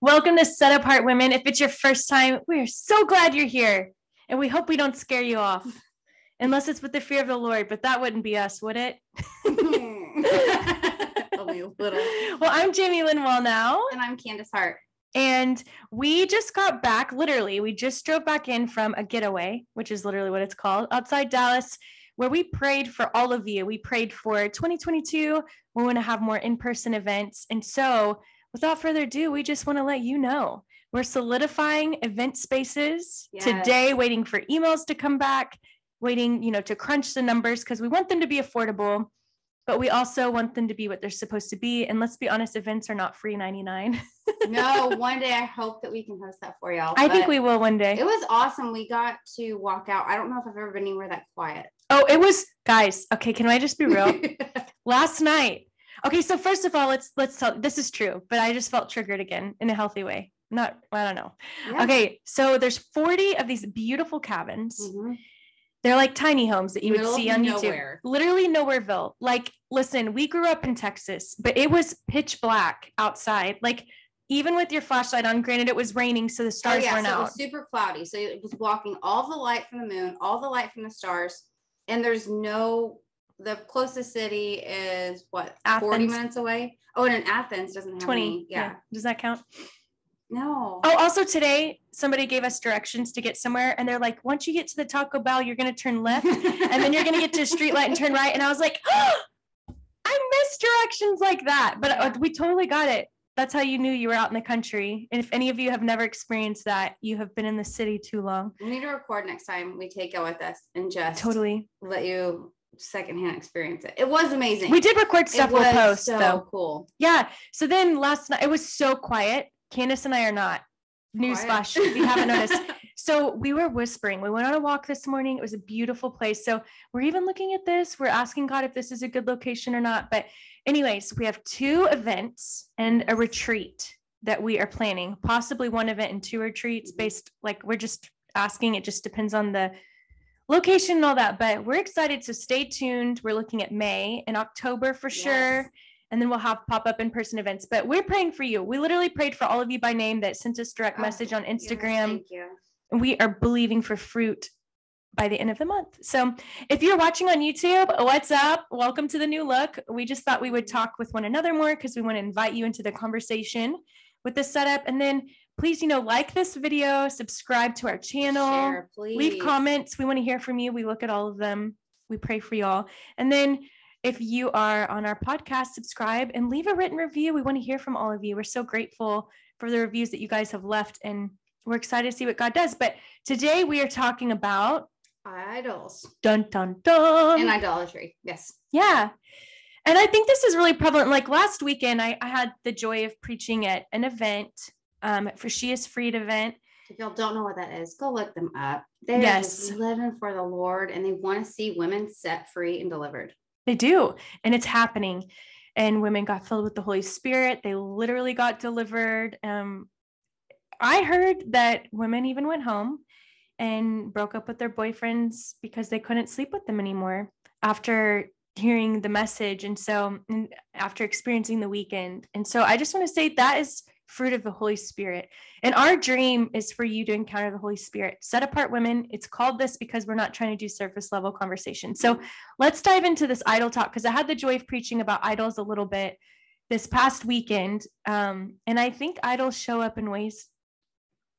Welcome to Set Apart Women. If it's your first time, we're so glad you're here. And we hope we don't scare you off, unless it's with the fear of the Lord, but that wouldn't be us, would it? Hmm. Only a little. Well, I'm Jamie Linwell now, And I'm Candace Hart. and we just got back, literally, we just drove back in from a getaway, which is literally what it's called, outside Dallas, where we prayed for all of you. We prayed for 2022. We want to have more in person events. And so, without further ado, we just want to let you know we're solidifying event spaces Yes. today, waiting for emails to come back, waiting, you know, to crunch the numbers because we want them to be affordable, but we also want them to be what they're supposed to be. And let's be honest, events are not free 99. No, one day I hope that we can host that for y'all. I think we will one day. It was awesome. We got to walk out. I don't know if I've ever been anywhere that quiet. Oh, it was guys. Okay, can I just be real? Last night. Okay, so first of all, let's let's tell this is true, but I just felt triggered again in a healthy way. Not I don't know. Yeah. Okay, so there's 40 of these beautiful cabins. Mhm. They're like tiny homes that you would see on nowhere. YouTube. Literally nowhereville. Like, listen, we grew up in Texas, but it was pitch black outside. Like, even with your flashlight on, granted it was raining, so the Oh, stars yeah, weren't so it was super cloudy. So it was blocking all the light from the moon, all the light from the stars. And there's no, the closest city is what, 40 minutes away? Oh, and in Athens doesn't have 20. any. Yeah. Does that count? No. Oh, also today, somebody gave us directions to get somewhere, and they're like, once you get to the Taco Bell, you're going to turn left, and then you're going to get to a street light and turn right. And I was like, I miss directions like that, but uh, Yeah. we totally got it. That's how you knew you were out in the country. And if any of you have never experienced that, you have been in the city too long. We need to record next time we take it with us and just Totally. let you secondhand experience it. It was amazing. We did record stuff we'll post so though. cool. Yeah. So then last night it was so quiet. Candace and I are not. Newsflash, if you haven't noticed. So we were whispering. We went on a walk this morning. It was a beautiful place. So we're even looking at this. We're asking God if this is a good location or not. But, anyways, we have two events and a retreat that we are planning, possibly one event and two retreats based like we're just asking. It just depends on the location and all that. But we're excited. So stay tuned. We're looking at May and October for sure and then we'll have pop-up in-person events but we're praying for you we literally prayed for all of you by name that sent us direct Oh, message on Yes, instagram Thank you. and we are believing for fruit by the end of the month so if you're watching on youtube what's up welcome to the new look we just thought we would talk with one another more because we want to invite you into the conversation with this setup and then please you know like this video subscribe to our channel Share, please. leave comments. We want to hear from you. We look at all of them. We pray for y'all. And then if you are on our podcast, subscribe and leave a written review. We want to hear from all of you. We're so grateful for the reviews that you guys have left and we're excited to see what God does. But today we are talking about Idols dun dun dun. and idolatry. Yes. Yeah. And I think this is really prevalent. Like last weekend, I, I had the joy of preaching at an event um, for She is Freed event. If y'all don't know what that is, go look them up. They're Yes. just living for the Lord and they want to see women set free and delivered. They do. And it's happening. And women got filled with the Holy Spirit. They literally got delivered. Um, I heard that women even went home and broke up with their boyfriends because they couldn't sleep with them anymore after hearing the message. And so, and after experiencing the weekend. And so, I just want to say that is fruit of the Holy Spirit. And our dream is for you to encounter the Holy Spirit. Set apart women. It's called this because we're not trying to do surface level conversation. So, let's dive into this idol talk because I had the joy of preaching about idols a little bit this past weekend. Um, and I think idols show up in ways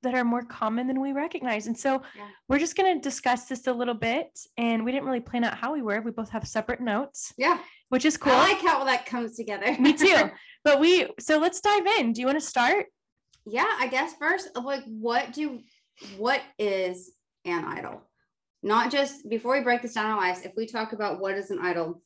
that are more common than we recognize. And so Yeah. we're just going to discuss this a little bit. And we didn't really plan out how we were. We both have separate notes, Yeah. which is cool. I like how that comes together. Me too. But we, so let's dive in. Do you want to start? yeah, I guess first, like, what do, what is an idol? Not just before we break this down in our lives, if we talk about what is an idol,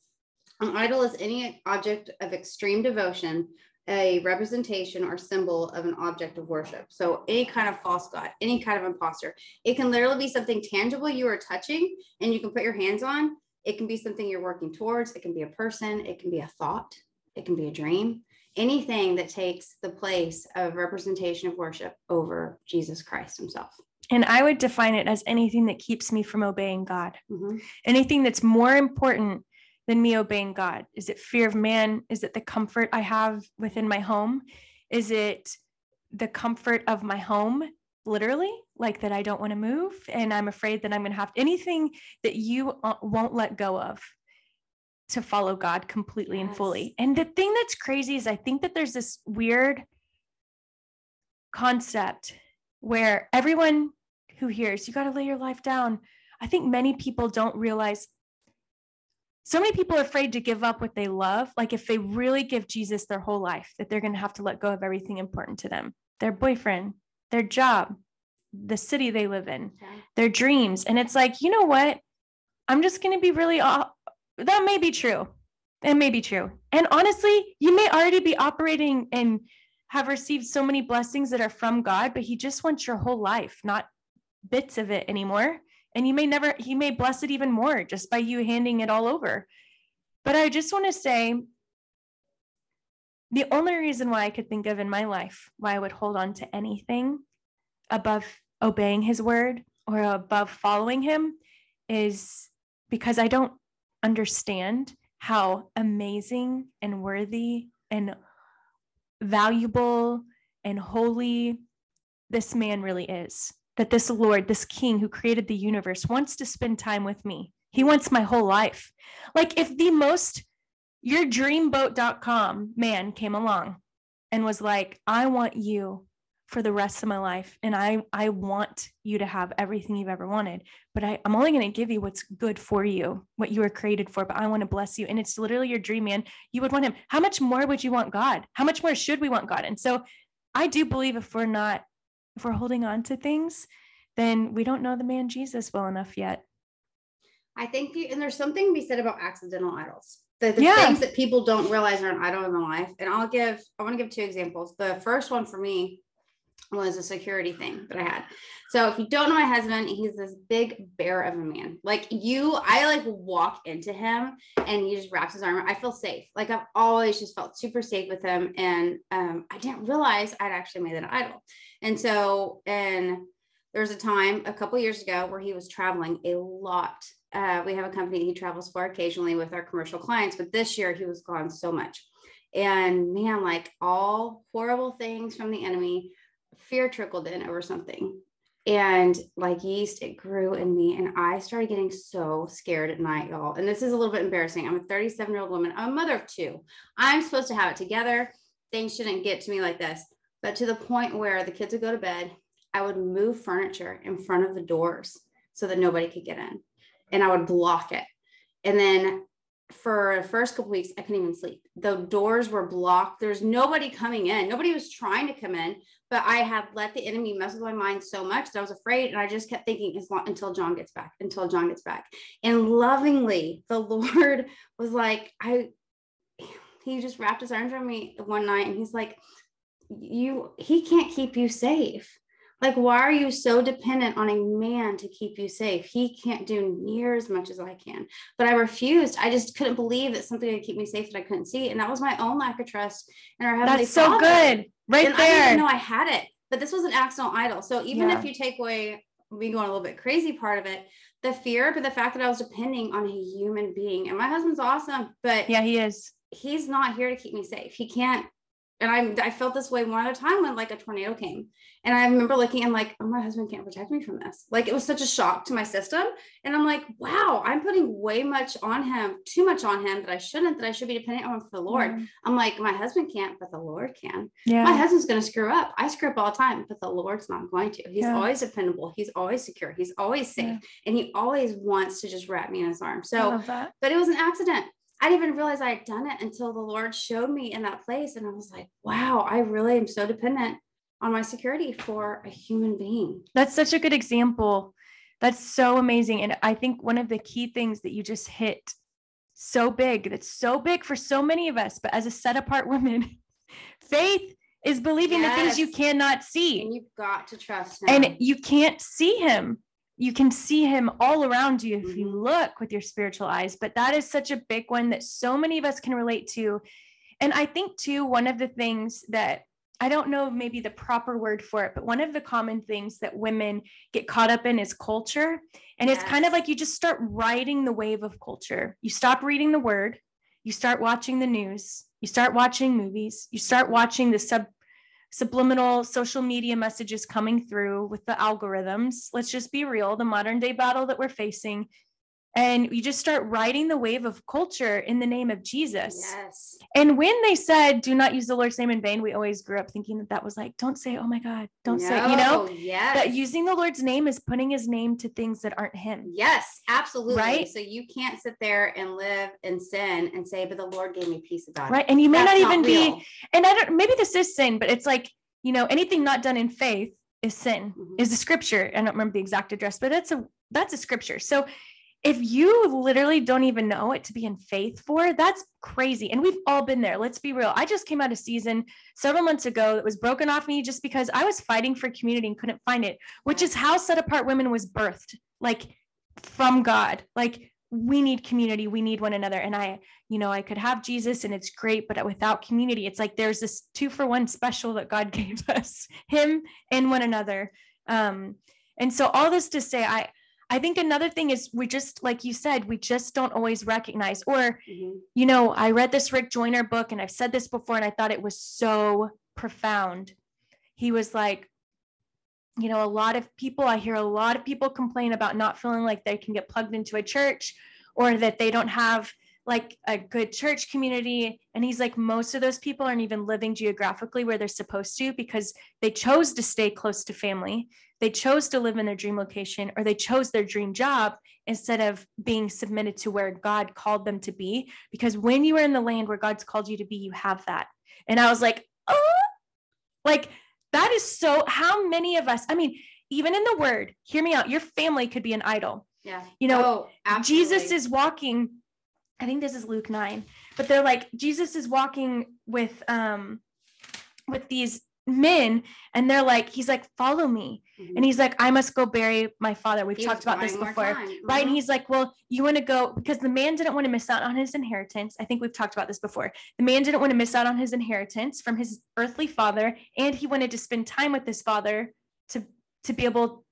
an idol is any object of extreme devotion, a representation or symbol of an object of worship. So any kind of false god, any kind of imposter. It can literally be something tangible you are touching and you can put your hands on. It can be something you're working towards. It can be a person. It can be a thought. It can be a dream. Anything that takes the place of representation of worship over Jesus Christ himself. And I would define it as anything that keeps me from obeying God. Mhm. anything that's more important than me obeying God? Is it fear of man? Is it the comfort I have within my home? Is it the comfort of my home literally like that i don't want to move and i'm afraid that i'm going to have anything that you uh, won't let go of to follow god completely yes. and fully and the thing that's crazy is i think that there's this weird concept where everyone who hears you got to lay your life down i think many people don't realize so many people are afraid to give up what they love like if they really give jesus their whole life that they're going to have to let go of everything important to them their boyfriend their job, the city they live in, their dreams. And it's like, you know what? I'm just going to be really, that may be true. It may be true. And honestly, you may already be operating and have received so many blessings that are from God, but He just wants your whole life, not bits of it anymore. And you may never, He may bless it even more just by you handing it all over. But I just want to say the only reason why I could think of in my life why I would hold on to anything above obeying his word or above following him is because I don't understand how amazing and worthy and valuable and holy this man really is. That this Lord, this King who created the universe, wants to spend time with me. He wants my whole life. Like, if the most your dreamboat.com man came along and was like, I want you for the rest of my life. And I, I want you to have everything you've ever wanted, but I, I'm only going to give you what's good for you, what you were created for, but I want to bless you. And it's literally your dream, man. You would want him. How much more would you want God? How much more should we want God? And so I do believe if we're not, if we're holding on to things, then we don't know the man Jesus well enough yet. I think, you, and there's something to be said about accidental idols the, the yeah. things that people don't realize are an idol in their life. And I'll give, I want to give two examples. The first one for me was a security thing that I had. So if you don't know my husband, he's this big bear of a man. Like you, I like walk into him and he just wraps his arm. I feel safe. Like I've always just felt super safe with him. And um, I didn't realize I'd actually made an idol. And so, and there was a time a couple years ago where he was traveling a lot uh, we have a company he travels for occasionally with our commercial clients, but this year he was gone so much. And man, like all horrible things from the enemy, fear trickled in over something. And like yeast, it grew in me. And I started getting so scared at night, y'all. And this is a little bit embarrassing. I'm a 37 year old woman. I'm a mother of two. I'm supposed to have it together. Things shouldn't get to me like this. But to the point where the kids would go to bed, I would move furniture in front of the doors so that nobody could get in and I would block it. And then for the first couple weeks, I couldn't even sleep. The doors were blocked. There's nobody coming in. Nobody was trying to come in, but I had let the enemy mess with my mind so much that I was afraid. And I just kept thinking as long until John gets back, until John gets back. And lovingly, the Lord was like, I, he just wrapped his arms around me one night and he's like, you, he can't keep you safe. Like, why are you so dependent on a man to keep you safe? He can't do near as much as I can. But I refused. I just couldn't believe that something would keep me safe that I couldn't see. And that was my own lack of trust in our heavenly That's so good. Right and there. I didn't know I had it. But this was an accidental idol. So even yeah. if you take away me going a little bit crazy part of it, the fear, but the fact that I was depending on a human being. And my husband's awesome, but yeah, he is. He's not here to keep me safe. He can't and I, I felt this way one at a time when like a tornado came. And i remember looking and like oh my husband can't protect me from this. Like it was such a shock to my system. And i'm like wow i'm putting way much on him too much on him that i shouldn't that i should be dependent on for the lord. Mm. i'm like my husband can't but the lord can. Yeah. My husband's going to screw up. I screw up all the time but the lord's not going to. He's yeah. always dependable. He's always secure. He's always safe. Yeah. and he always wants to just wrap me in his arms. So but it was an accident I didn't even realize I had done it until the Lord showed me in that place. And I was like, wow, I really am so dependent on my security for a human being. That's such a good example. That's so amazing. And I think one of the key things that you just hit so big, that's so big for so many of us, but as a set apart woman, faith is believing yes. the things you cannot see. And you've got to trust. Now. And you can't see him you can see him all around you if you mm-hmm. look with your spiritual eyes. But that is such a big one that so many of us can relate to. And I think, too, one of the things that I don't know maybe the proper word for it, but one of the common things that women get caught up in is culture. And yes. it's kind of like you just start riding the wave of culture. You stop reading the word, you start watching the news, you start watching movies, you start watching the sub subliminal social media messages coming through with the algorithms. Let's just be real the modern day battle that we're facing and you just start riding the wave of culture in the name of Jesus. Yes. And when they said, do not use the Lord's name in vain, we always grew up thinking that that was like, don't say, oh my God, don't no, say, you know, yes. that using the Lord's name is putting his name to things that aren't him. Yes, absolutely. Right. So you can't sit there and live in sin and say, but the Lord gave me peace about it. Right. And you may That's not even not be, and I don't, maybe this is sin, but it's like, you know, anything not done in faith is sin, mm-hmm. is a scripture. I don't remember the exact address, but that's a, that's a scripture. So if you literally don't even know it to be in faith for, that's crazy. And we've all been there. Let's be real. I just came out of season several months ago that was broken off me just because I was fighting for community and couldn't find it, which is how set apart women was birthed, like from God. Like we need community, we need one another. And I, you know, I could have Jesus and it's great, but without community, it's like there's this two for one special that God gave us, Him and one another. Um, and so all this to say, I I think another thing is we just, like you said, we just don't always recognize. Or, mm-hmm. you know, I read this Rick Joyner book and I've said this before and I thought it was so profound. He was like, you know, a lot of people, I hear a lot of people complain about not feeling like they can get plugged into a church or that they don't have like a good church community. And he's like, most of those people aren't even living geographically where they're supposed to because they chose to stay close to family they chose to live in their dream location or they chose their dream job instead of being submitted to where God called them to be. Because when you are in the land where God's called you to be, you have that. And I was like, oh, like that is so. How many of us, I mean, even in the word, hear me out, your family could be an idol. Yeah. You know, oh, Jesus is walking, I think this is Luke 9, but they're like, Jesus is walking with, um, with these men and they're like he's like follow me. Mm-hmm. and he's like i must go bury my father. We've he talked about this before right? Mm-hmm. and he's like well you want to go because the man didn't want to miss out on his inheritance. I think we've talked about this before. The man didn't want to miss out on his inheritance from his earthly father and he wanted to spend time with his father to to be able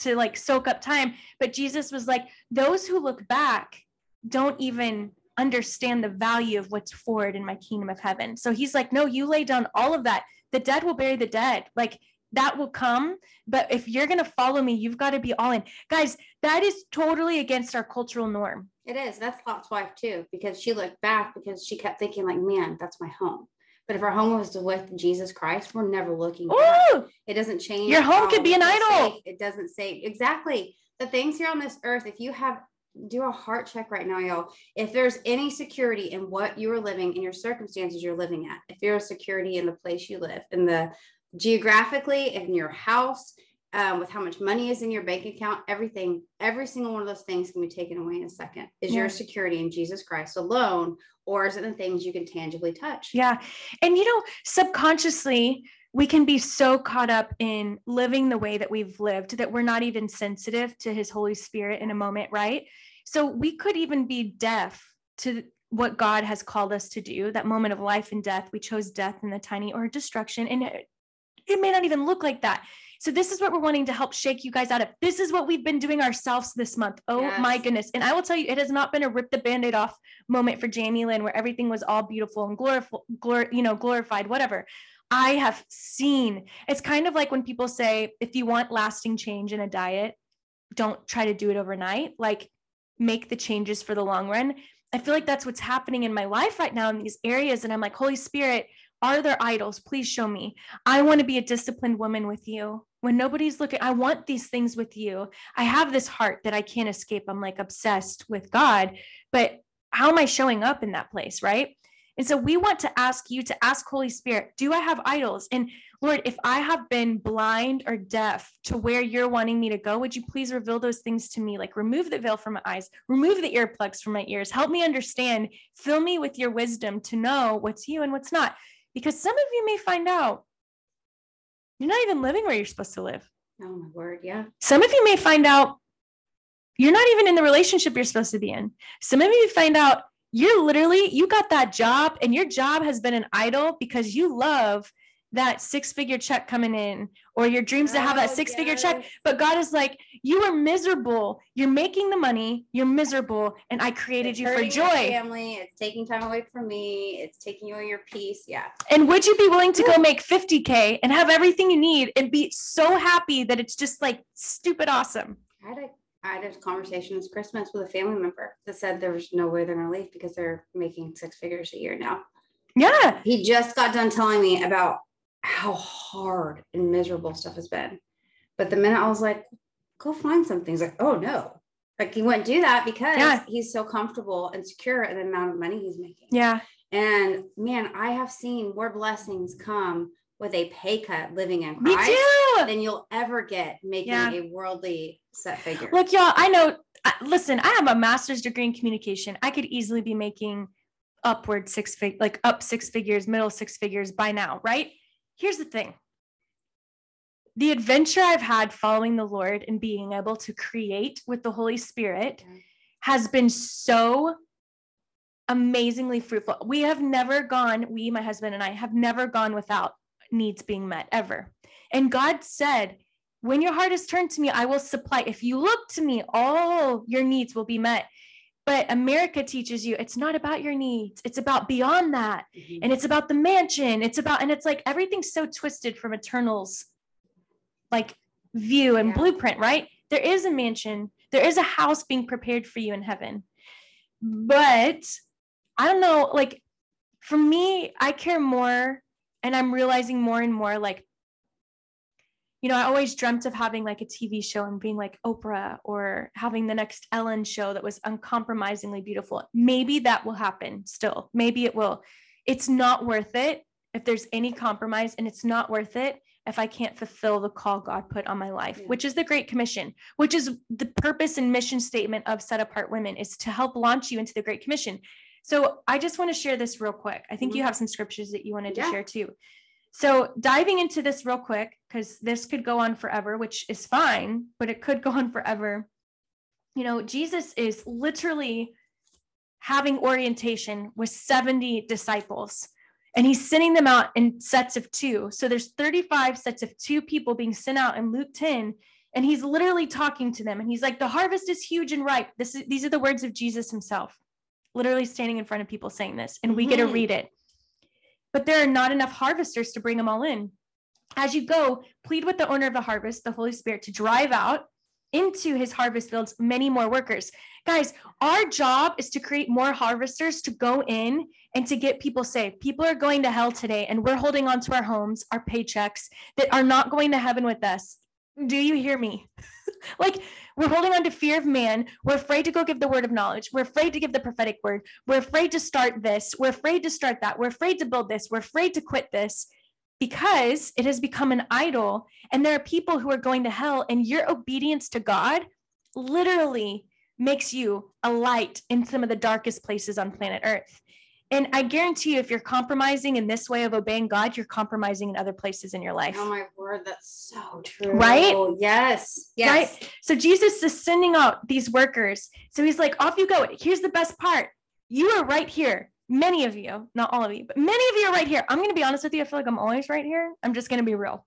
to like soak up time. But jesus was like those who look back don't even understand the value of what's forward in my kingdom of heaven. So he's like, no, you lay down all of that the dead will bury the dead. Like that will come. But if you're going to follow me, you've got to be all in. Guys, that is totally against our cultural norm. It is. That's Lot's wife too, because she looked back because she kept thinking, like, man, that's my home. But if our home was with Jesus Christ, we're never looking back. It doesn't change. Your home could be an idol. Safe. It doesn't say exactly the things here on this earth. If you have do a heart check right now, y'all. If there's any security in what you are living in your circumstances you're living at, if you're a security in the place you live, in the geographically, in your house, um, with how much money is in your bank account, everything, every single one of those things can be taken away in a second. Is yeah. your security in Jesus Christ alone, or is it the things you can tangibly touch? Yeah. And you know, subconsciously, we can be so caught up in living the way that we've lived that we're not even sensitive to his Holy Spirit in a moment, right? So we could even be deaf to what God has called us to do, that moment of life and death. We chose death in the tiny or destruction, and it, it may not even look like that. So this is what we're wanting to help shake you guys out of. This is what we've been doing ourselves this month. Oh yes. my goodness. And I will tell you, it has not been a rip the band-aid off moment for Jamie Lynn where everything was all beautiful and glorified, glor- you know, glorified, whatever. I have seen it's kind of like when people say, if you want lasting change in a diet, don't try to do it overnight. Like make the changes for the long run. I feel like that's what's happening in my life right now in these areas. And I'm like, Holy Spirit, are there idols? Please show me. I want to be a disciplined woman with you. When nobody's looking, I want these things with you. I have this heart that I can't escape. I'm like obsessed with God, but how am I showing up in that place? Right. And so we want to ask you to ask Holy Spirit, do I have idols? And Lord, if I have been blind or deaf to where you're wanting me to go, would you please reveal those things to me? Like remove the veil from my eyes, remove the earplugs from my ears, help me understand, fill me with your wisdom to know what's you and what's not. Because some of you may find out you're not even living where you're supposed to live. Oh, my word. Yeah. Some of you may find out you're not even in the relationship you're supposed to be in. Some of you find out you're literally, you got that job and your job has been an idol because you love that six figure check coming in or your dreams to have that Oh, six figure check. But God is like, you are miserable. You're making the money. You're miserable. And I created It's you for joy. Family, it's taking time away from me. It's taking away your peace. Yeah. And would you be willing to go make 50K and have everything you need and be so happy that it's just like stupid awesome? I had a I had a conversation this Christmas with a family member that said there was no way they're gonna leave because they're making six figures a year now. Yeah. He just got done telling me about how hard and miserable stuff has been. But the minute I was like, go find something, he's like, oh no. Like he wouldn't do that because Yeah. he's so comfortable and secure in the amount of money he's making. Yeah. And man, I have seen more blessings come with a pay cut living in Me Christ too. than you'll ever get making Yeah. a worldly set figure. Look, y'all, I know. Listen, I have a master's degree in communication. I could easily be making upward six fig, like up six figures, middle six figures by now, right? Here's the thing. The adventure I've had following the Lord and being able to create with the Holy Spirit Yeah. has been so amazingly fruitful. We have never gone, we, my husband and I, have never gone without needs being met ever. And God said, when your heart is turned to me, I will supply. If you look to me, all your needs will be met. But America teaches you it's not about your needs, it's about beyond that. Mhm. And it's about the mansion. It's about, and it's like everything's so twisted from Eternal's like view and Yeah. blueprint, right? There is a mansion, there is a house being prepared for you in heaven. But I don't know, like for me, I care more, and I'm realizing more and more like you know, I always dreamt of having like a TV show and being like Oprah or having the next Ellen show that was uncompromisingly beautiful. Maybe that will happen still. Maybe it will. It's not worth it if there's any compromise, and it's not worth it if I can't fulfill the call God put on my life, Yeah. which is the Great Commission, which is the purpose and mission statement of Set Apart Women is to help launch you into the Great Commission. So I just want to share this real quick. I think you Mhm. have some scriptures that you wanted to share too. So diving into this real quick, because this could go on forever, which is fine, but it could go on forever. You know, Jesus is literally having orientation with 70 disciples and he's sending them out in sets of two. So there's 35 sets of two people being sent out in Luke 10 and he's literally talking to them and he's like the harvest is huge and ripe. This is these are the words of Jesus himself. Literally standing in front of people saying this and we get to Mhm. read it. But there are not enough harvesters to bring them all in. As you go, plead with the owner of the harvest, the Holy Spirit, to drive out into his harvest fields many more workers. Guys, our job is to create more harvesters to go in and to get people saved. People are going to hell today, and we're holding on to our homes, our paychecks that are not going to heaven with us. Do you hear me? like, we're holding on to fear of man. We're afraid to go give the word of knowledge. We're afraid to give the prophetic word. We're afraid to start this. We're afraid to start that. We're afraid to build this. We're afraid to quit this because it has become an idol. And there are people who are going to hell, and your obedience to God literally makes you a light in some of the darkest places on planet Earth. And I guarantee you, if you're compromising in this way of obeying God, you're compromising in other places in your life. Oh my word, that's so true. Right? Yes. Yes. Right? So Jesus is sending out these workers. So he's like, off you go. Here's the best part. You are right here. Many of you, not all of you, but many of you are right here. I'm going to be honest with you. I feel like I'm always right here. I'm just going to be real.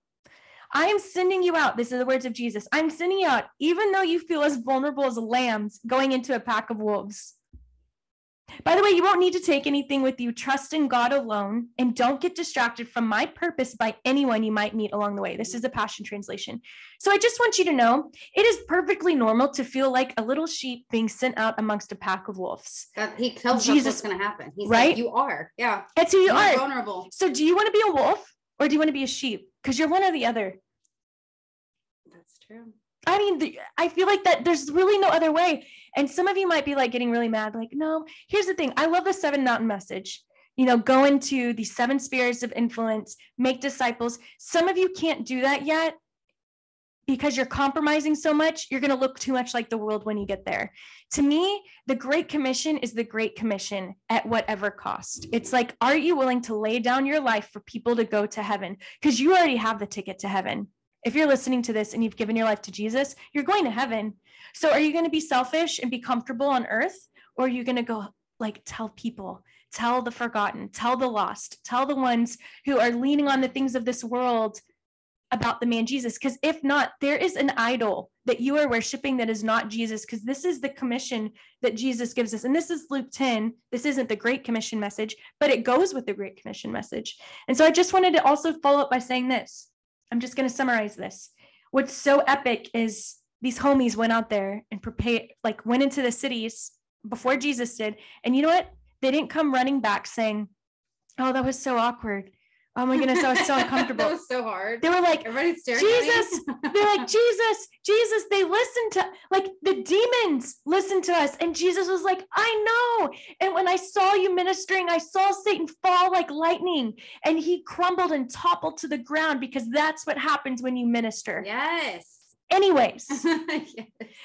I am sending you out. This is the words of Jesus. I'm sending you out, even though you feel as vulnerable as lambs going into a pack of wolves. By the way, you won't need to take anything with you. Trust in God alone and don't get distracted from my purpose by anyone you might meet along the way. This is a Passion Translation. So I just want you to know it is perfectly normal to feel like a little sheep being sent out amongst a pack of wolves. That, he tells Jesus- us what's going to happen. He's Right? like, you are. Yeah. That's who you You're are. vulnerable. So do you want to be a wolf or do you want to be a sheep? Because you're one or the other. That's true. I mean, the, I feel like that there's really no other way. And some of you might be like getting really mad, like, no, here's the thing. I love the seven mountain message. You know, go into the seven spheres of influence, make disciples. Some of you can't do that yet because you're compromising so much. You're going to look too much like the world when you get there. To me, the Great Commission is the Great Commission at whatever cost. It's like, are you willing to lay down your life for people to go to heaven? Because you already have the ticket to heaven if you're listening to this and you've given your life to Jesus, you're going to heaven. So are you going to be selfish and be comfortable on earth? Or are you going to go like tell people tell the forgotten, tell the lost, tell the ones who are leaning on the things of this world about the man Jesus. Because if not, there is an idol that you are worshiping that is not Jesus, because this is the commission that Jesus gives us. And this is Luke 10. This isn't the Great Commission message, but it goes with the Great Commission message. And so I just wanted to also follow up by saying this. I'm just going to summarize this. What's so epic is these homies went out there and prepared, like went into the cities before Jesus did. And you know what? They didn't come running back saying, Oh, that was so awkward. Oh my goodness, that was so uncomfortable. that was so hard. They were like, Everybody's staring Jesus. They're like, Jesus, Jesus. They listened to, like, the demons listened to us. And Jesus was like, I know. And when I saw you ministering, I saw Satan fall like lightning and he crumbled and toppled to the ground because that's what happens when you minister. Yes. Anyways, yes.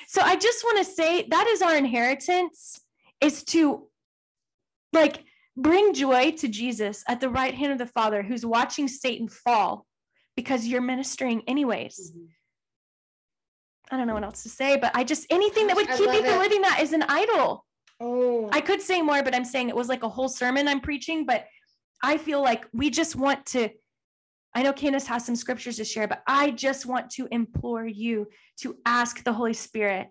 so I just want to say that is our inheritance is to like bring joy to Jesus at the right hand of the Father who's watching Satan fall because you're ministering anyways. Mhm. I don't know what else to say, but I just anything that would keep you from living that is an idol. Oh, I could say more, but I'm saying it was like a whole sermon I'm preaching, but I feel like we just want to I know Candace has some scriptures to share, but I just want to implore you to ask the Holy Spirit,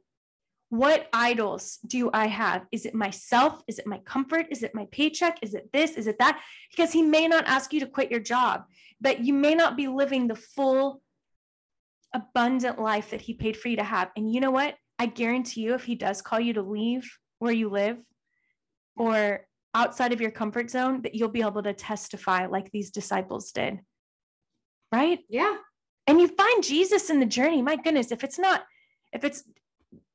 what idols do I have? Is it myself? Is it my comfort? Is it my paycheck? Is it this? Is it that? Because he may not ask you to quit your job, but you may not be living the full, abundant life that he paid for you to have. And you know what? I guarantee you, if he does call you to leave where you live or outside of your comfort zone, that you'll be able to testify like these disciples did. Right? yeah. and you find Jesus in the journey. My goodness, if it's not, if it's,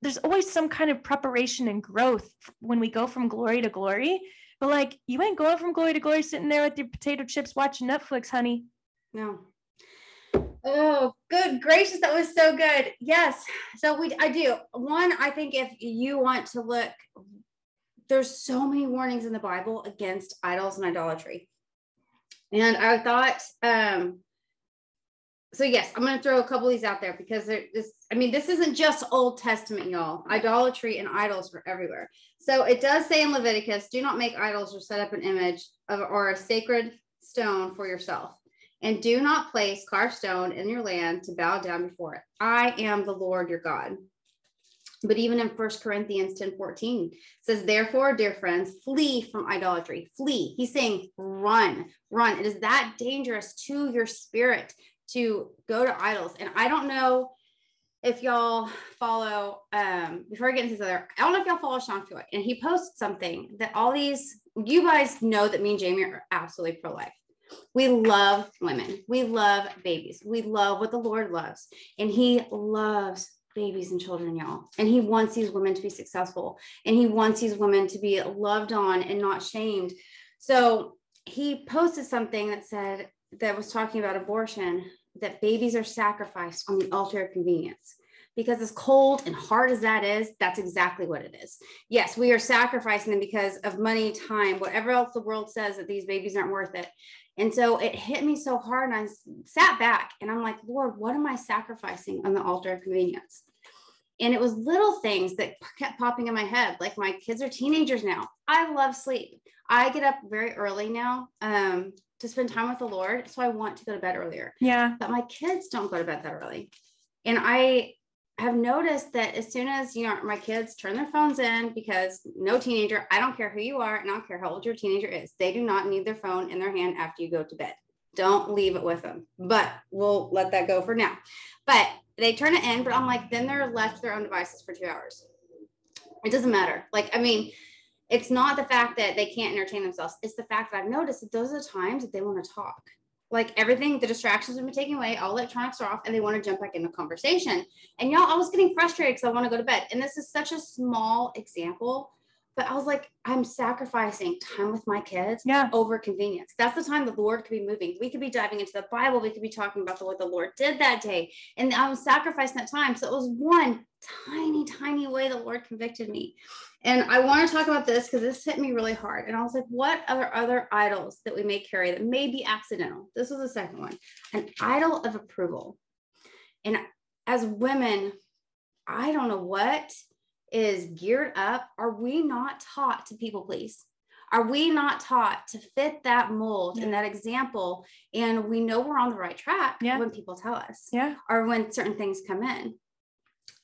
there's always some kind of preparation and growth when we go from glory to glory. But like, you ain't going from glory to glory sitting there with your potato chips watching Netflix, honey. No. Oh, good gracious, that was so good. Yes. So we I do. One, I think if you want to look, there's so many warnings in the Bible against idols and idolatry. And I thought, um, so yes, I'm gonna throw a couple of these out there because this, I mean, this isn't just Old Testament, y'all. Idolatry and idols were everywhere. So it does say in Leviticus, do not make idols or set up an image of or a sacred stone for yourself. And do not place carved stone in your land to bow down before it. I am the Lord your God. But even in First Corinthians 10 14 says, Therefore, dear friends, flee from idolatry. Flee. He's saying, run, run. It is that dangerous to your spirit to go to idols. And I don't know if y'all follow, um, before I get into this other, I don't know if y'all follow Sean Floyd, and he posts something that all these, you guys know that me and Jamie are absolutely pro life. We love women. We love babies. We love what the Lord loves. And He loves babies and children, y'all. And He wants these women to be successful. And He wants these women to be loved on and not shamed. So He posted something that said, that was talking about abortion, that babies are sacrificed on the altar of convenience. Because as cold and hard as that is, that's exactly what it is. Yes, we are sacrificing them because of money, time, whatever else the world says that these babies aren't worth it. And so it hit me so hard. And I sat back and I'm like, Lord, what am I sacrificing on the altar of convenience? And it was little things that kept popping in my head. Like my kids are teenagers now. I love sleep. I get up very early now um, to spend time with the Lord. So I want to go to bed earlier. Yeah. But my kids don't go to bed that early. And I have noticed that as soon as you know my kids turn their phones in because no teenager i don't care who you are and i don't care how old your teenager is they do not need their phone in their hand after you go to bed don't leave it with them but we'll let that go for now but they turn it in but i'm like then they're left to their own devices for two hours it doesn't matter like i mean it's not the fact that they can't entertain themselves it's the fact that i've noticed that those are the times that they want to talk like everything, the distractions have been taken away, all electronics are off, and they want to jump back into conversation. And y'all, I was getting frustrated because I want to go to bed. And this is such a small example, but I was like, I'm sacrificing time with my kids Yeah. over convenience. That's the time the Lord could be moving. We could be diving into the Bible. We could be talking about the, what the Lord did that day. And I was sacrificing that time. So it was one tiny, tiny way the Lord convicted me. And I want to talk about this because this hit me really hard. And I was like, what other other idols that we may carry that may be accidental? This was the second one, an idol of approval. And as women, I don't know what is geared up. Are we not taught to people please? Are we not taught to fit that mold yeah. and that example? And we know we're on the right track yeah. when people tell us, yeah, or when certain things come in.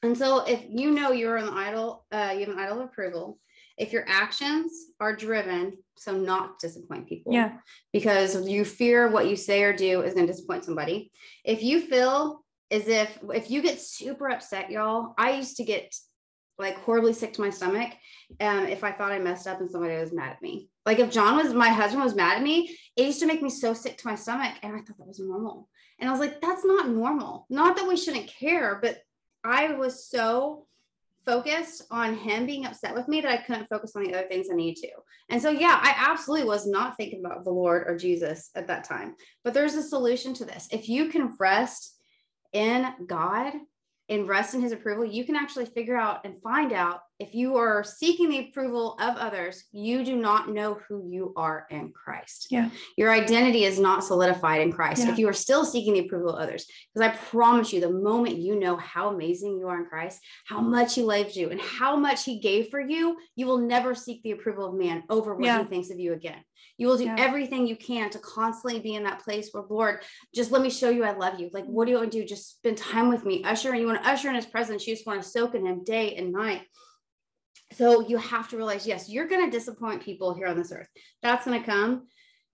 And so, if you know you're an idol, uh, you have an idol of approval. If your actions are driven, so not disappoint people, yeah, because you fear what you say or do is going to disappoint somebody. If you feel as if if you get super upset, y'all, I used to get like horribly sick to my stomach um, if I thought I messed up and somebody was mad at me. Like if John was my husband was mad at me, it used to make me so sick to my stomach, and I thought that was normal. And I was like, that's not normal. Not that we shouldn't care, but I was so focused on him being upset with me that I couldn't focus on the other things I needed to. And so, yeah, I absolutely was not thinking about the Lord or Jesus at that time. But there's a solution to this. If you can rest in God and rest in his approval, you can actually figure out and find out if you are seeking the approval of others, you do not know who you are in Christ. Yeah. Your identity is not solidified in Christ. Yeah. If you are still seeking the approval of others, because I promise you, the moment you know how amazing you are in Christ, how much he loved you, and how much he gave for you, you will never seek the approval of man over what yeah. he thinks of you again. You will do yeah. everything you can to constantly be in that place where, Lord, just let me show you I love you. Like, what do you want to do? Just spend time with me. Usher, and you want to usher in his presence. You just want to soak in him day and night. So you have to realize, yes, you're going to disappoint people here on this earth. That's going to come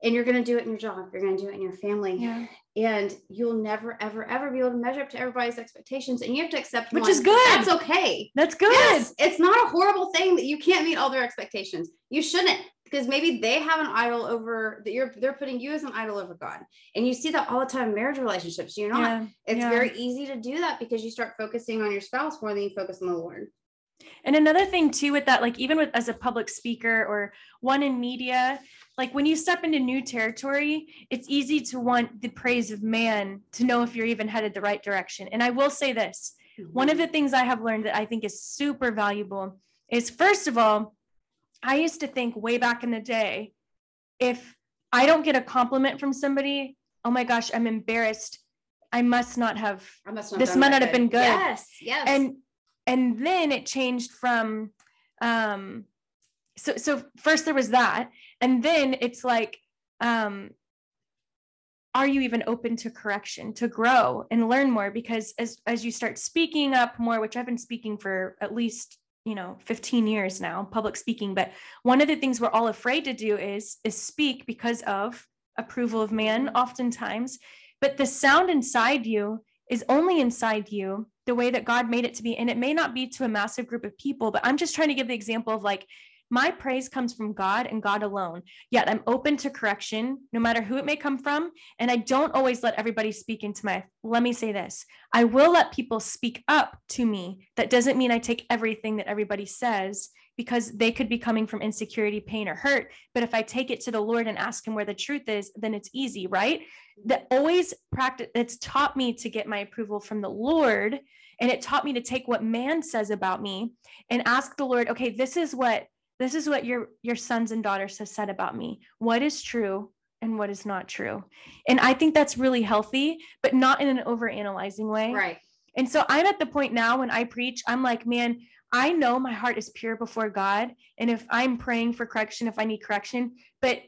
and you're going to do it in your job. You're going to do it in your family. Yeah. And you'll never, ever, ever be able to measure up to everybody's expectations. And you have to accept which one. is good. That's okay. That's good. Yes, it's not a horrible thing that you can't meet all their expectations. You shouldn't because maybe they have an idol over that you're they're putting you as an idol over God. And you see that all the time in marriage relationships. You're not. Yeah. It's yeah. very easy to do that because you start focusing on your spouse more than you focus on the Lord. And another thing too with that, like even with as a public speaker or one in media, like when you step into new territory, it's easy to want the praise of man to know if you're even headed the right direction. And I will say this, mm-hmm. one of the things I have learned that I think is super valuable is first of all, I used to think way back in the day, if I don't get a compliment from somebody, oh my gosh, I'm embarrassed. I must not have. I must not this might not have been good. Yes, yes. And and then it changed from um so so first there was that and then it's like um are you even open to correction to grow and learn more because as as you start speaking up more which i've been speaking for at least you know 15 years now public speaking but one of the things we're all afraid to do is is speak because of approval of man mm-hmm. oftentimes but the sound inside you is only inside you the way that God made it to be. And it may not be to a massive group of people, but I'm just trying to give the example of like, my praise comes from God and God alone. Yet I'm open to correction, no matter who it may come from. And I don't always let everybody speak into my. Let me say this I will let people speak up to me. That doesn't mean I take everything that everybody says because they could be coming from insecurity, pain, or hurt. But if I take it to the Lord and ask Him where the truth is, then it's easy, right? That always practice, it's taught me to get my approval from the Lord. And it taught me to take what man says about me and ask the Lord, okay, this is what this is what your your sons and daughters have said about me. What is true? and what is not true. And I think that's really healthy, but not in an over analyzing way. Right. And so I'm at the point now when I preach, I'm like, man, I know my heart is pure before God. And if I'm praying for correction, if I need correction, but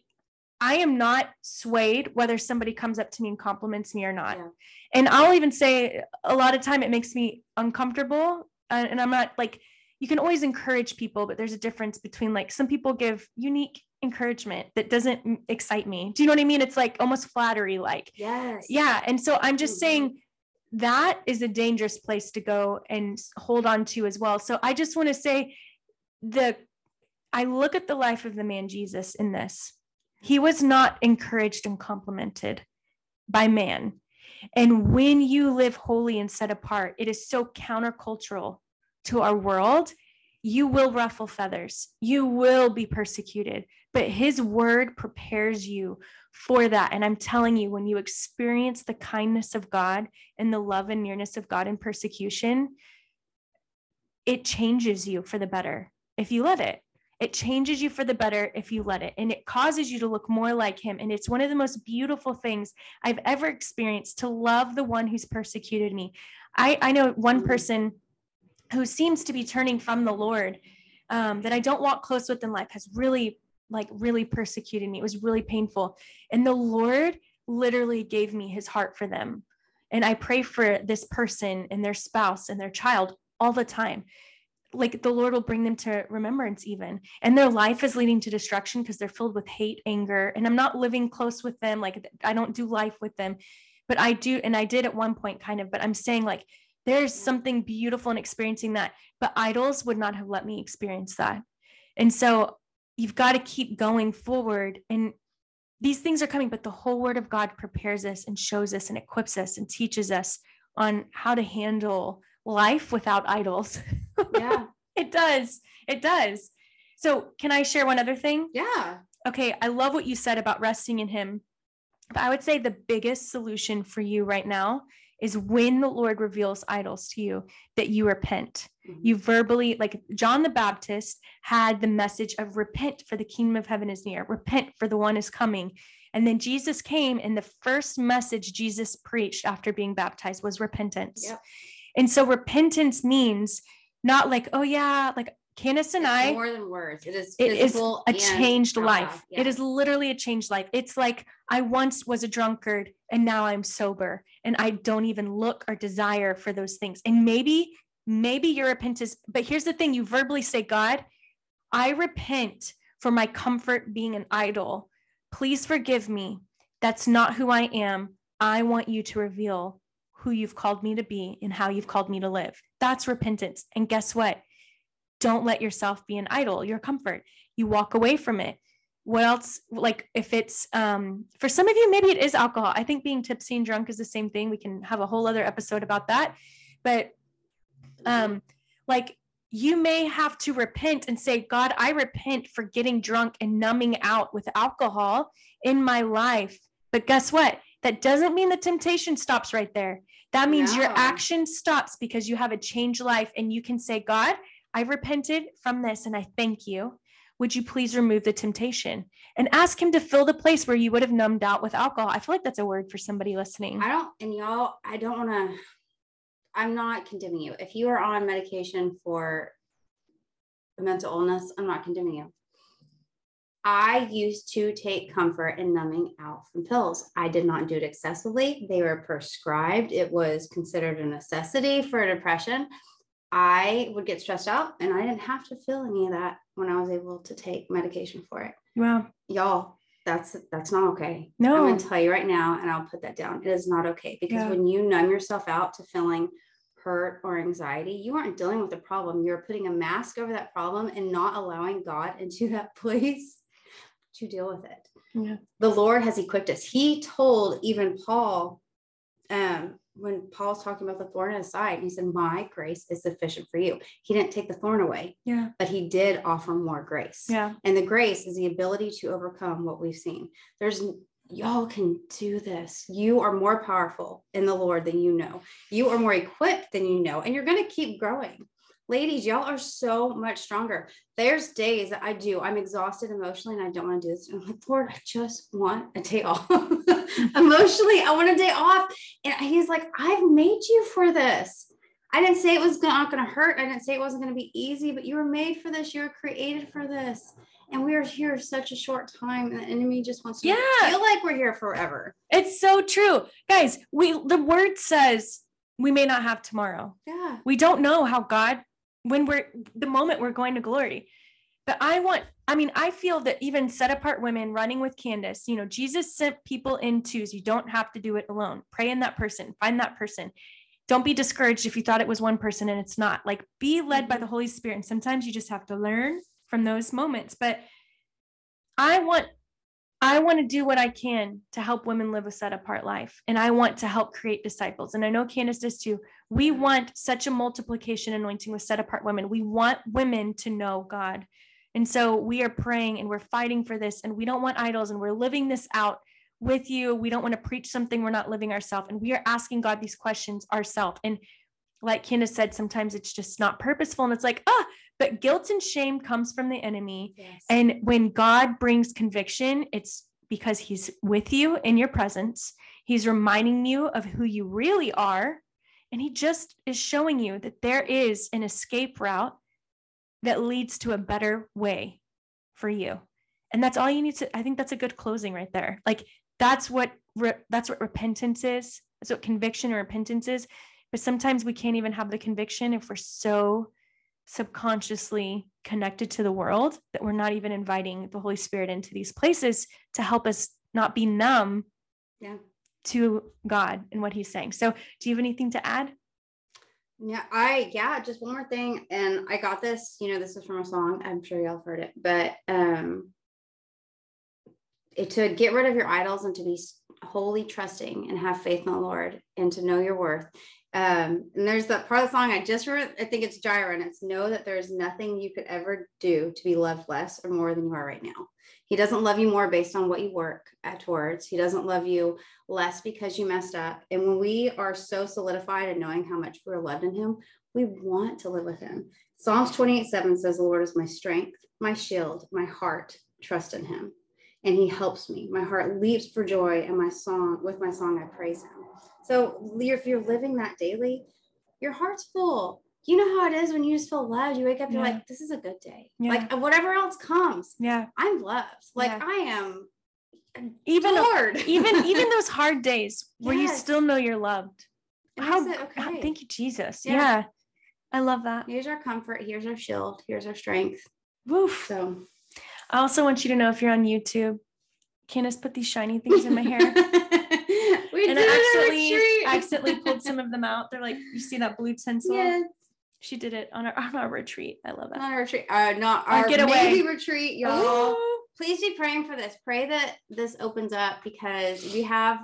I am not swayed whether somebody comes up to me and compliments me or not. Yeah. And I'll even say a lot of time it makes me uncomfortable. Uh, and I'm not like, you can always encourage people, but there's a difference between like some people give unique encouragement that doesn't excite me. Do you know what I mean? It's like almost flattery like. Yes. Yeah. And so I'm just mm-hmm. saying that is a dangerous place to go and hold on to as well. So I just want to say the I look at the life of the man Jesus in this. He was not encouraged and complimented by man. And when you live holy and set apart, it is so countercultural to our world. You will ruffle feathers, you will be persecuted, but his word prepares you for that. And I'm telling you, when you experience the kindness of God and the love and nearness of God in persecution, it changes you for the better if you let it. It changes you for the better if you let it. And it causes you to look more like him. And it's one of the most beautiful things I've ever experienced to love the one who's persecuted me. I, I know one person who seems to be turning from the Lord um, that I don't walk close with in life has really like really persecuted me. It was really painful. And the Lord literally gave me his heart for them. And I pray for this person and their spouse and their child all the time. Like the Lord will bring them to remembrance, even. And their life is leading to destruction because they're filled with hate, anger. And I'm not living close with them. Like I don't do life with them, but I do. And I did at one point, kind of. But I'm saying, like, there's something beautiful in experiencing that. But idols would not have let me experience that. And so you've got to keep going forward. And these things are coming, but the whole word of God prepares us and shows us and equips us and teaches us on how to handle life without idols. Yeah. it does. It does. So, can I share one other thing? Yeah. Okay. I love what you said about resting in Him. But I would say the biggest solution for you right now is when the Lord reveals idols to you that you repent. Mm-hmm. You verbally, like John the Baptist had the message of repent for the kingdom of heaven is near, repent for the one is coming. And then Jesus came, and the first message Jesus preached after being baptized was repentance. Yep. And so repentance means not like, oh, yeah, like Candace and it's I, more than words. It is it is a changed raw. life. Yeah. It is literally a changed life. It's like I once was a drunkard and now I'm sober and I don't even look or desire for those things. And maybe, maybe your repentance, but here's the thing you verbally say, God, I repent for my comfort being an idol. Please forgive me. That's not who I am. I want you to reveal who you've called me to be and how you've called me to live. That's repentance. And guess what? Don't let yourself be an idol, your comfort. You walk away from it. What else? Like if it's um for some of you, maybe it is alcohol. I think being tipsy and drunk is the same thing. We can have a whole other episode about that. But um like you may have to repent and say, God, I repent for getting drunk and numbing out with alcohol in my life. But guess what? That doesn't mean the temptation stops right there. That means your action stops because you have a changed life and you can say, God, I repented from this and I thank you. Would you please remove the temptation and ask him to fill the place where you would have numbed out with alcohol? I feel like that's a word for somebody listening. I don't, and y'all, I don't want to, I'm not condemning you. If you are on medication for a mental illness, I'm not condemning you. I used to take comfort in numbing out from pills. I did not do it excessively. They were prescribed, it was considered a necessity for depression. I would get stressed out and I didn't have to feel any of that when I was able to take medication for it. Wow. Y'all, that's that's not okay. No. I'm gonna tell you right now, and I'll put that down. It is not okay because Yeah. when you numb yourself out to feeling hurt or anxiety, you aren't dealing with the problem. You're putting a mask over that problem and not allowing God into that place to deal with it. Yeah. The Lord has equipped us. He told even Paul, um, when Paul's talking about the thorn in his side, he said, My grace is sufficient for you. He didn't take the thorn away, Yeah. but he did offer more grace. Yeah. And the grace is the ability to overcome what we've seen. There's y'all can do this. You are more powerful in the Lord than you know. You are more equipped than you know, and you're going to keep growing. Ladies, y'all are so much stronger. There's days that I do, I'm exhausted emotionally and I don't want to do this. And I'm like, Lord, I just want a day off. emotionally, I want a day off. And he's like, I've made you for this. I didn't say it was not going to hurt. I didn't say it wasn't going to be easy, but you were made for this. You were created for this. And we are here such a short time. And the enemy just wants to Yeah. feel like we're here forever. It's so true. Guys, we the word says we may not have tomorrow. Yeah. We don't know how God when we're the moment we're going to glory. But I want, I mean, I feel that even set apart women running with Candace, you know, Jesus sent people in twos. You don't have to do it alone. Pray in that person, find that person. Don't be discouraged if you thought it was one person and it's not. Like be led by Mhm. the Holy Spirit. And sometimes you just have to learn from those moments. But I want I want to do what I can to help women live a set apart life. And I want to help create disciples. And I know Candace does too. We want such a multiplication anointing with set apart women. We want women to know God. And so we are praying and we're fighting for this. And we don't want idols. And we're living this out with you. We don't want to preach something we're not living ourselves. And we are asking God these questions ourselves. And like Candace said, sometimes it's just not purposeful. And it's like, ah, but guilt and shame comes from the enemy. Yes. And when God brings conviction, it's because he's with you in your presence. He's reminding you of who you really are. And he just is showing you that there is an escape route that leads to a better way for you. and that's all you need to i think that's a good closing right there like that's what re- that's what repentance is that's what conviction or repentance is but sometimes we can't even have the conviction if we're so subconsciously connected to the world that we're not even inviting the holy spirit into these places to help us not be numb Yeah. to god and what he's saying so do you have anything to add Yeah, I yeah, just one more thing. And I got this, you know, this is from a song. I'm sure y'all have heard it, but um it, to get rid of your idols and to be wholly trusting and have faith in the Lord and to know your worth. Um, and there's that part of the song I just read, I think it's Gyra, and it's know that there's nothing you could ever do to be loved less or more than you are right now. He doesn't love you more based on what you work at towards. He doesn't love you less because you messed up. And when we are so solidified in knowing how much we're loved in him, we want to live with him. Psalms 28 7 says, The Lord is my strength, my shield, my heart, trust in him. And he helps me. My heart leaps for joy, and my song, with my song, I praise him. So if you're living that daily, your heart's full. You know how it is when you just feel loved. You wake up, and you're Yeah. like, this is a good day. Yeah. Like uh, whatever else comes, yeah I'm loved. Like Yeah. I am even adored. even even those hard days where you still know you're loved how, it okay. thank you jesus Yeah. yeah. i love that Here's our comfort. Here's our shield. Here's our strength. Woof. So i also want you to know if you're on youtube candace put these shiny things in my hair we and I it accidentally, accidentally pulled some of them out. They're like, you see that blue tinsel? Yes, She did it on our, on our retreat. I love that. not our retreat. Uh, not Our our getaway. maybe retreat, y'all. Ooh. Please be praying for this. Pray that this opens up because we have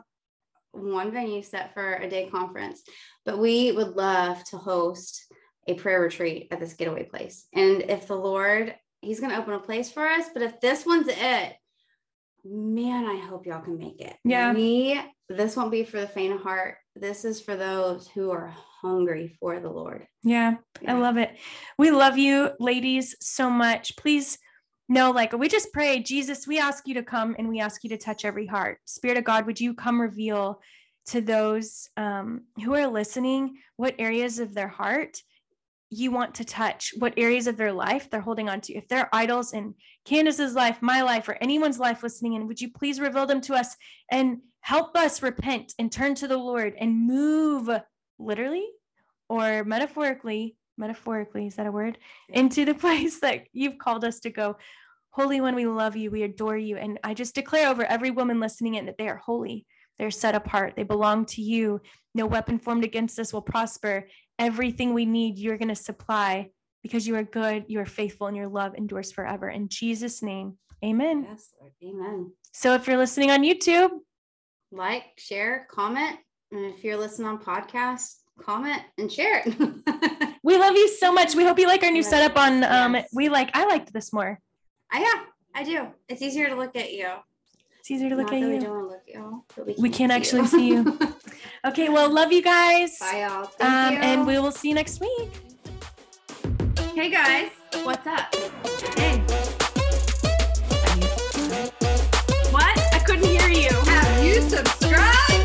one venue set for a day conference, but we would love to host a prayer retreat at this getaway place. And if the Lord, He's going to open a place for us, but if this one's it, man, I hope y'all can make it. Yeah. Me, this won't be for the faint of heart. This is for those who are hungry for the Lord. Yeah, I love it. We love you, ladies, so much. Please know, like, we just pray, Jesus, we ask you to come and we ask you to touch every heart. Spirit of God, would you come reveal to those um, who are listening what areas of their heart you want to touch, what areas of their life they're holding on to. If they're idols in Candace's life, my life, or anyone's life listening in, would you please reveal them to us and help us repent and turn to the Lord and move literally or metaphorically, metaphorically, is that a word? Into the place that you've called us to go. Holy One, we love you, we adore you. And I just declare over every woman listening in that they are holy, they're set apart, they belong to you. No weapon formed against us will prosper. Everything we need, you're going to supply because you are good, you are faithful, and your love endures forever. In Jesus' name, amen. Yes, Lord. Amen. So if you're listening on YouTube, like, share, comment. And if you're listening on podcast, comment and share it. we love you so much. We hope you like our new Yes, setup on um yes. we like I liked this more. I, yeah, I do. It's easier to look at you. It's easier to look Not at that We you. don't want to look at but we, We can't actually see you. Okay, well, love you guys. Bye, y'all. Thank Um, you. and we will see you next week. Hey guys, what's up? Hey. What? I couldn't hear you. Have you subscribed?